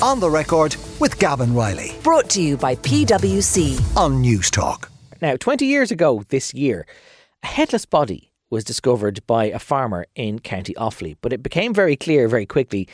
On the record with Gavan Reilly Brought to you by PwC. on Newstalk. Now, 20 years ago this year, a headless body was discovered by a farmer in County Offaly, but it became very clear very quickly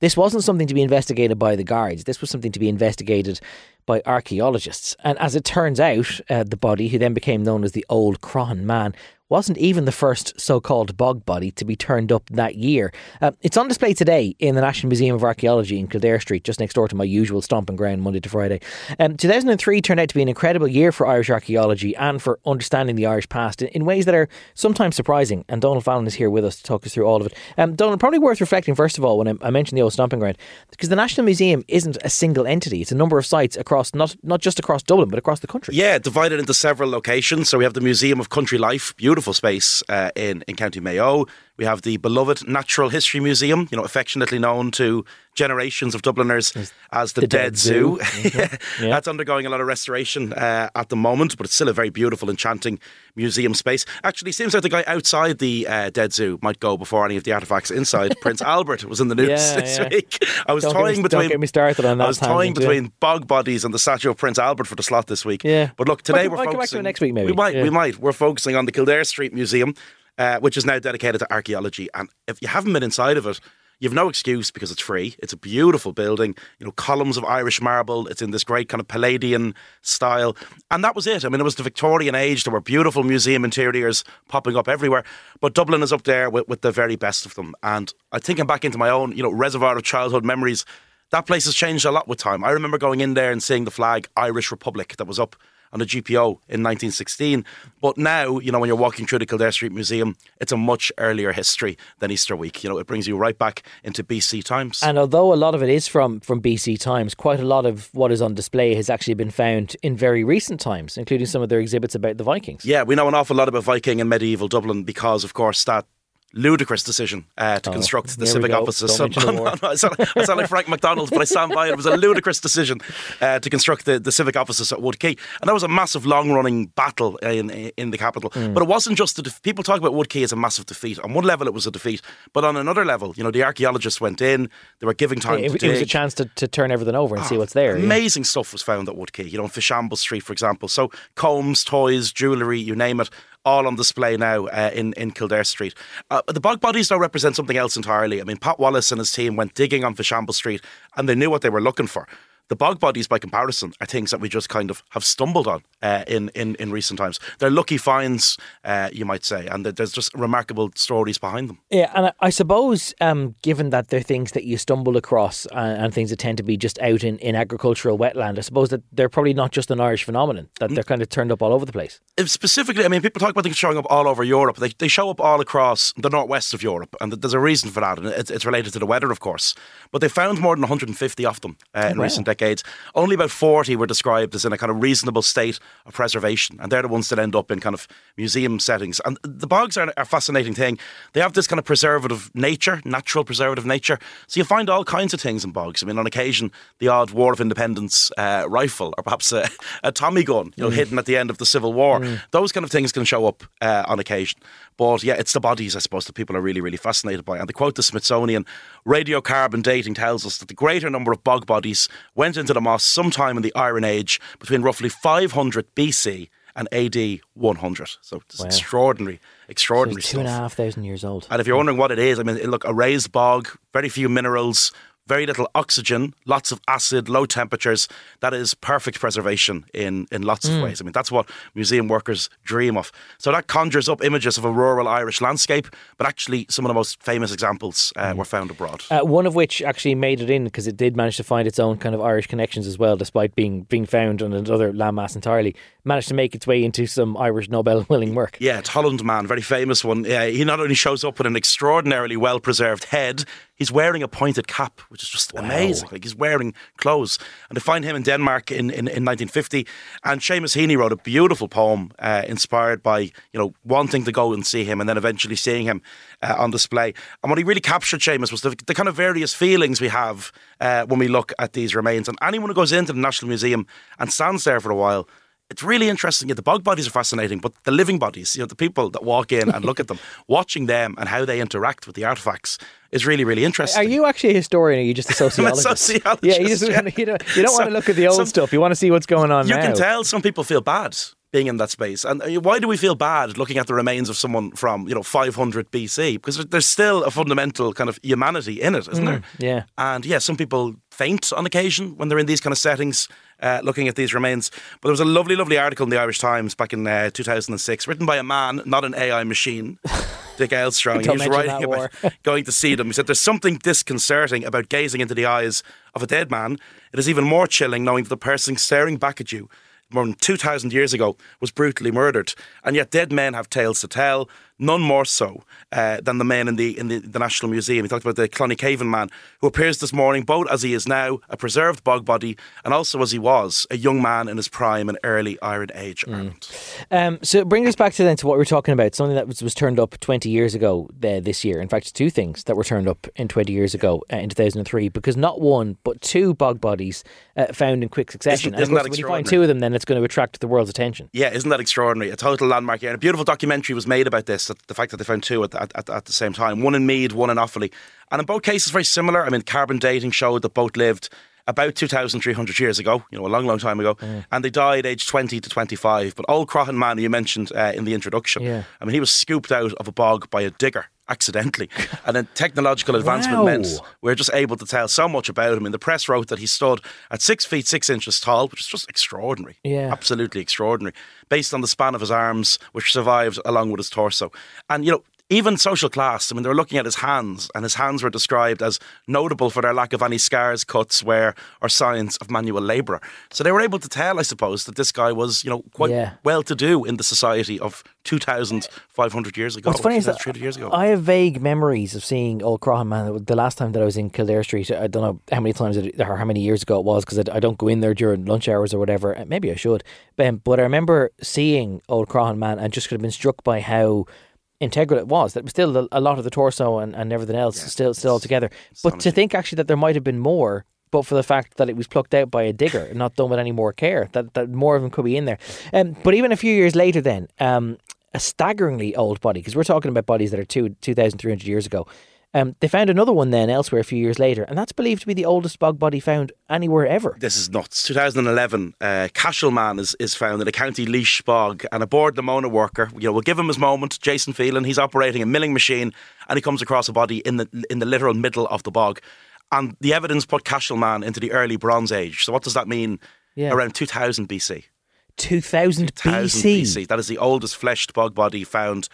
this wasn't something to be investigated by the guards. This was something to be investigated by archaeologists. And as it turns out, uh, the body, who then became known as the Old Croghan Man, wasn't even the first so called bog body to be turned up that year. Uh, it's on display today in the National Museum of Archaeology in Kildare Street, just next door to my usual stomping ground Monday to Friday. Um, 2003 turned out to be an incredible year for Irish archaeology and for understanding the Irish past in, in ways that are sometimes surprising. And Donal Fallon is here with us to talk us through all of it. Um, Donal, probably worth reflecting, first of all, when I, I mentioned the old stomping ground, because the National Museum isn't a single entity, it's a number of sites across, not, not just across Dublin, but across the country. Yeah, divided into several locations. So we have the Museum of Country Life, beautiful space uh, in in County Mayo. We have the beloved Natural History Museum, you know, affectionately known to generations of Dubliners as the, the Dead, Dead Zoo. Zoo. yeah. Yeah. That's undergoing a lot of restoration uh, at the moment, but it's still a very beautiful, enchanting museum space. Actually, seems like the guy outside the uh, Dead Zoo might go before any of the artifacts inside. Prince Albert was in the news Yeah, this week. I was Don't me- toying don't between. get me started on that I was toying between bog bodies and the statue of Prince Albert for the slot this week. Yeah. But look, today we're might come back to it focusing next week, maybe. We might. We might. We're focusing on the Kildare Street Museum, uh, which is now dedicated to archaeology. And if you haven't been inside of it, you've no excuse because it's free. It's a beautiful building. You know, columns of Irish marble. It's in this great kind of Palladian style. And that was it. I mean, it was the Victorian age. There were beautiful museum interiors popping up everywhere. But Dublin is up there with, with the very best of them. And I think I'm back into my own, you know, reservoir of childhood memories. That place has changed a lot with time. I remember going in there and seeing the flag Irish Republic that was up on the GPO in 1916. But now, you know, when you're walking through the Kildare Street Museum, it's a much earlier history than Easter week. You know, it brings you right back into BC times. And although a lot of it is from, from BC times, quite a lot of what is on display has actually been found in very recent times, including some of their exhibits about the Vikings. yeah, we know an awful lot about Viking and medieval Dublin because, of course, that ludicrous decision uh, to construct the Oh, here we civic offices. The No, no, I, sound, I sound like Frank McDonald, but I stand by it. It was a ludicrous decision uh, to construct the, the civic offices at Wood Quay. And that was a massive, long running battle in, in the capital. Hmm. But it wasn't just the people talk about Wood Quay as a massive defeat. On one level, it was a defeat. But on another level, you know, the archaeologists went in, they were giving time It, to it was a chance to, to turn everything over and see what's there. yeah. Amazing stuff was found at Wood Quay, you know, Fishamble Street, for example. So combs, toys, jewellery, you name it, all on display now uh, in, in Kildare Street. Uh, the bog bodies now represent something else entirely. I mean, Pat Wallace and his team went digging on Fishamble Street and they knew what they were looking for. The bog bodies, by comparison, are things that we just kind of have stumbled on uh, in, in, in recent times. They're lucky finds, uh, you might say, and there's just remarkable stories behind them. Yeah, and I, I suppose, um, given that they're things that you stumble across and, and things that tend to be just out in, in agricultural wetland, I suppose that they're probably not just an Irish phenomenon, that they're kind of turned up all over the place. if specifically, I mean, people talk about things showing up all over Europe. They, they show up all across the northwest of Europe, and there's a reason for that, and it's, it's related to the weather, of course. But they found more than 150 of them uh, in wow. recent decades. Only about 40 were described as in a kind of reasonable state of preservation, and they're the ones that end up in kind of museum settings. And the bogs are a fascinating thing. They have this kind of preservative nature, natural preservative nature. So you find all kinds of things in bogs. I mean, on occasion, the odd War of Independence uh, rifle, or perhaps a, a Tommy gun, you know, hidden at the end of the Civil War. Those kind of things can show up uh, on occasion. But yeah, it's the bodies, I suppose, that people are really, really fascinated by. And to quote the Smithsonian, radiocarbon dating tells us that the greater number of bog bodies went into the moss sometime in the Iron Age between roughly 500 BC and AD 100. So it's extraordinary, extraordinary Two and a half thousand years old. And if you're wondering what it is, I mean, look, a raised bog, very few minerals, very little oxygen, lots of acid, low temperatures. That is perfect preservation in, in lots Hmm. of ways. I mean, that's what museum workers dream of. So that conjures up images of a rural Irish landscape, but actually, some of the most famous examples uh, were found abroad. Uh, one of which actually made it in because it did manage to find its own kind of Irish connections as well, despite being being found on another landmass entirely. Managed to make its way into some Irish Nobel winning work. Yeah, it's Tollund Man, very famous one. Yeah, he not only shows up with an extraordinarily well preserved head, he's wearing a pointed cap, which is just amazing. Like he's wearing clothes. And they find him in Denmark in, in, in 1950. And Seamus Heaney wrote a beautiful poem uh, inspired by, you know, wanting to go and see him and then eventually seeing him uh, on display. And what he really captured, Seamus, was the, the kind of various feelings we have uh, when we look at these remains. And anyone who goes into the National Museum and stands there for a while, it's really interesting. Yeah, the bog bodies are fascinating, but the living bodies, you know, the people that walk in and look at them, watching them and how they interact with the artifacts is really, really interesting. Are you actually a historian or are you just a sociologist? sociologist, Yeah, you, just, yeah. you don't, you don't want to look at the old some- stuff. You want to see what's going on You now. can tell some people feel bad being in that space. And uh, why do we feel bad looking at the remains of someone from, you know, 500 BC? Because there's still a fundamental kind of humanity in it, isn't there? Mm, yeah. And yeah, some people faint on occasion when they're in these kind of settings uh, looking at these remains. But there was a lovely, lovely article in the Irish Times back in uh, 2006 written by a man, not an AI machine. Dick Ahlstrom. He was writing about going to see them. He said, There's something disconcerting about gazing into the eyes of a dead man. It is even more chilling knowing that the person staring back at you more than 2,000 years ago was brutally murdered. And yet, dead men have tales to tell, none more so uh, than the men in the in the, the National Museum. He talked about the Clonycavan man who appears this morning, both as he is now, a preserved bog body, and also as he was, a young man in his prime and early Iron Age Ireland. Um, so bring us back to then to what we were talking about. Something that was, was turned up 20 years ago uh, this year. In fact, two things that were turned up in 20 years ago uh, in 2003 because not one but two bog bodies uh, found in quick succession. Isn't- And isn't that when you find two of them, then it's going to attract the world's attention. Yeah, isn't that extraordinary? A total landmark here. And a beautiful documentary was made about this, that the fact that they found two at, at, at, at the same time. One in Meath, one in Offaly. And in both cases, very similar. I mean, carbon dating showed that both lived about 2,300 years ago, you know, a long, long time ago. And they died aged 20 to 25. But old Croghan man, you mentioned uh, in the introduction, Yeah. I mean, he was scooped out of a bog by a digger accidentally. and then technological advancement Wow. meant we're just able to tell so much about him. And the press wrote that he stood at six feet six inches tall, which is just extraordinary. Yeah. Absolutely extraordinary. Based on the span of his arms, which survived along with his torso. And, you know, even social class, I mean, they were looking at his hands, and his hands were described as notable for their lack of any scars, cuts, wear, or signs of manual labour. So they were able to tell, I suppose, that this guy was, you know, quite Yeah. well to do in the society of 2,500 years ago. What's funny is that 2,300 years ago. I have vague memories of seeing Old Croghan Man. The last time that I was in Kildare Street, I don't know how many times it, or how many years ago it was because I, I don't go in there during lunch hours or whatever. Maybe I should, but, but I remember seeing Old Croghan Man and just could have been struck by how integral it was. That was still a, lot of the torso and, and everything else still still all together. But to think actually that there might have been more. But for the fact that it was plucked out by a digger and not done with any more care, that, that more of them could be in there. Um, but even a few years later, then, um, a staggeringly old body, because we're talking about bodies that are two, 2,300 years ago. Um, they found another one then elsewhere a few years later, and that's believed to be the oldest bog body found anywhere ever. This is nuts. 2011, uh, Cashel is, is found in a County Laois bog, and a Bord na Móna worker, you know, we'll give him his moment. Jason Phelan, he's operating a milling machine, and he comes across a body in the in the literal middle of the bog, and the evidence put Cashel Man into the early Bronze Age. So what does that mean? Yeah. Around 2000 BC. 2000 1000 BC. BC. That is the oldest fleshed bog body found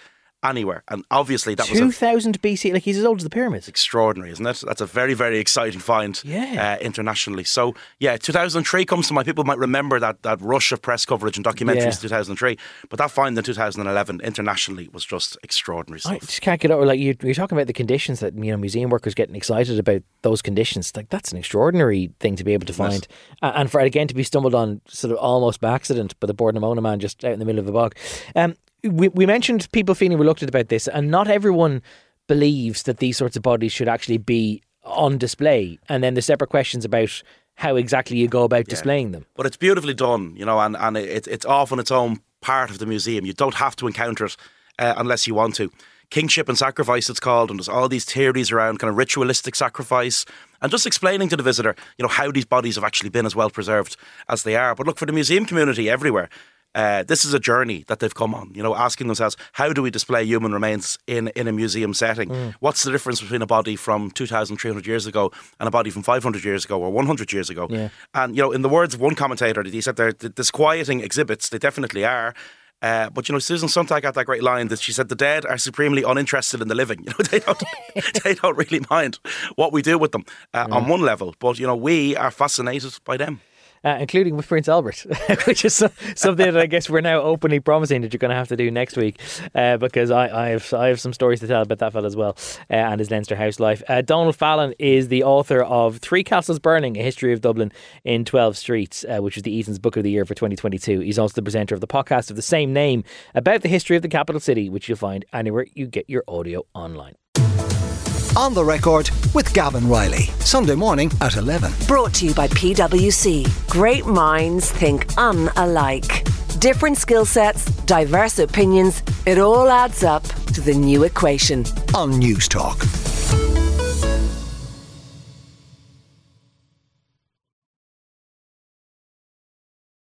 anywhere, and obviously that was 2000 BC. Like he's as old as the pyramids. extraordinary, isn't it? That's a very, very exciting find Yeah. uh, internationally. So, yeah, 2003 comes to mind. People might remember that, that rush of press coverage and documentaries Yeah. in 2003, but that find in 2011 internationally was just extraordinary I stuff. just can't get over. Like you, you're talking about the conditions that you know museum workers getting excited about those conditions. Like that's an extraordinary thing to be able to find, A- and for it again to be stumbled on sort of almost by accident by the Bord na Móna man just out in the middle of a bog. Um, we we mentioned people feeling reluctant about this, and not everyone believes that these sorts of bodies should actually be on display. And then the separate questions about how exactly you go about displaying them. But it's beautifully done, you know, and, and it, it's off on its own part of the museum. You don't have to encounter it uh, unless you want to. Kingship and sacrifice, it's called, and there's all these theories around kind of ritualistic sacrifice and just explaining to the visitor, you know, how these bodies have actually been as well preserved as they are. But look, for the museum community everywhere, uh, this is a journey that they've come on, you know, asking themselves, how do we display human remains in, in a museum setting? What's the difference between a body from 2,300 years ago and a body from 500 years ago or 100 years ago? Yeah. And, you know, in the words of one commentator, he said they're disquieting exhibits. They definitely are. Uh, but you know, Susan Sontag had that great line that she said, "The dead are supremely uninterested in the living. You know, they don't, they don't really mind what we do with them uh, on one level, but you know, we are fascinated by them." Uh, including with Prince Albert, which is so, something that I guess we're now openly promising that you're going to have to do next week, uh, because I, I have I have some stories to tell about that fella as well uh, and his Leinster house life. Uh, Donal Fallon is the author of Three Castles Burning: A History of Dublin in Twelve Streets, uh, which is the Eason's Book of the Year for 2022. He's also the presenter of the podcast of the same name about the history of the capital city, which you'll find anywhere you get your audio online. On the record with Gavan Reilly. Sunday morning at 11. Brought to you by PwC. Great minds think unalike. Different skill sets, diverse opinions, it all adds up to the new equation. On Newstalk.